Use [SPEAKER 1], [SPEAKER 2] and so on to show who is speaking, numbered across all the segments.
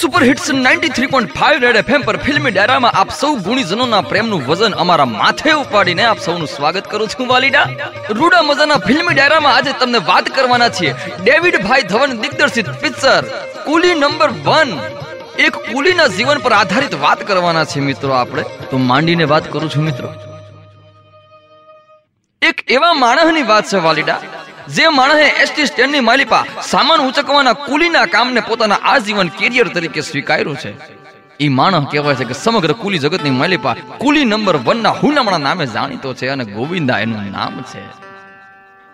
[SPEAKER 1] Super hits 93.5 red FM પર ફિલ્મી ડેરામાં આપ સૌ ગુણીજનોના પ્રેમનું વજન અમારા માથે ઉપાડીને આપ સૌનું સ્વાગત કરું છું, વાલીડા. રૂડા મજાના ફિલ્મી ડેરામાં આજે તમને વાત કરવાના છીએ. ડેવિડ ભાઈ ધવન દિગ્દર્શિત પિક્ચર, કુલી નંબર વન. એક કુલીના જીવન પર આધારિત વાત કરવાના છે મિત્રો આપણે. તો માંડીને વાત કરું છું મિત્રો. એક એવા માણસની વાત છે, વાલીડા. જે માણસે એસટી સ્ટેન્ડની માલિપા સામાન ઉચકવાના કુલીના કામને પોતાના આજીવન કેરિયર તરીકે સ્વીકાર્યું છે. ઈ માણસ કહેવાય છે કે સમગ્ર કુલી જગતની માલિપા કુલી નંબર વન ના હુનામણા નામે જાણીતો છે અને ગોવિંદા એનું નામ છે.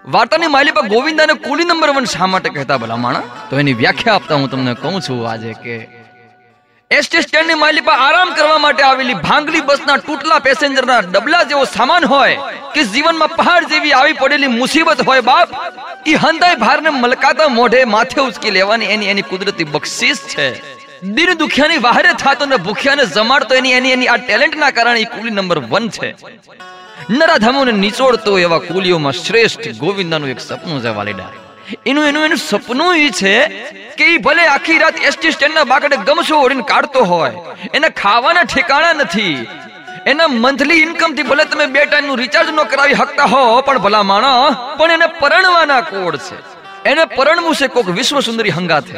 [SPEAKER 1] વાર્તાની માલિપા ગોવિંદાને કુલી નંબર વન શા માટે કહેતા ભલા માણા તો એની વ્યાખ્યા આપતા હું તમને કહું છું આજે કે એસટી સ્ટેન્ડની માલિપા આરામ કરવા માટે આવેલી ભાંગલી બસના તૂટલા પેસેન્જરના ડબલા જેવો સામાન હોય કે જીવનમાં પહાડ જેવી આવી પડેલી મુસીબત હોય બાપ, ઈ હંધાઈ ભારને મલકાતા મોઢે માથે ઉચકી લેવાની એની એની કુદરતી બક્ષિસ છે. દિન દુખિયાની વાહરે થાતો ને ભૂખ્યાને જમાડતો એની એની એની આ ટેલેન્ટના કારણે ઈ કુલી નંબર વન છે. નરાધમોને નિચોડતો એવા કુલીઓમાં શ્રેષ્ઠ ગોવિંદાનું એક સપનું છે વાલીડા એનું એનું એનું સપનું એ છે કે એ ભલે આખી રાત એસટી સ્ટેન્ડના બાકડે ગમશો ઓળીને કાઢતો હોય. એને ખાવાના ઠેકાણા નથી. એના મંથલી ઇન્કમથી ભલે તમે બે ટાઈમનું રિચાર્જ ન કરાવી શકતા હો, પણ ભલા માણો પણ એને પરણવાના કોડ છે. એને પરણવું છે કોક વિશ્વ સુંદરી હંગાથે.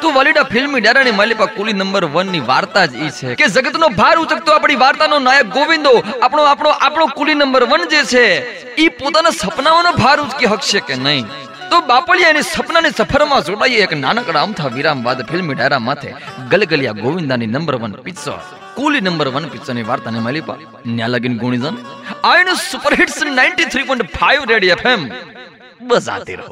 [SPEAKER 1] તું વલીડા ફિલ્મી ડારાની માલિપા કુલી નંબર વનની વાર્તા જ ઈ છે કે જગતનો ભાર ઉચકતો આપણી વાર્તાનો નાયક ગોવિંદો, આપણો આપણો આપણો કુલી નંબર વન જે છે, ઈ પોતાના સપનાઓનો ભાર ઉચકી હકશે કે નહીં? તો બાપલિયા એની સપનાની સફરમાં જોડાઈએ એક નાનકડા અમથા વિરામ બાદ ફિલ્મી ડાયરા માથે ગલગલિયા ગોવિંદાની number one picture Coolie number one પિક્ચરની વાર્તાને માલિપા ન્યા લગીન ગુણીજન, આઈનું સુપર હિટ્સ 93.5 રેડિયો એફએમ બજાતે રહો.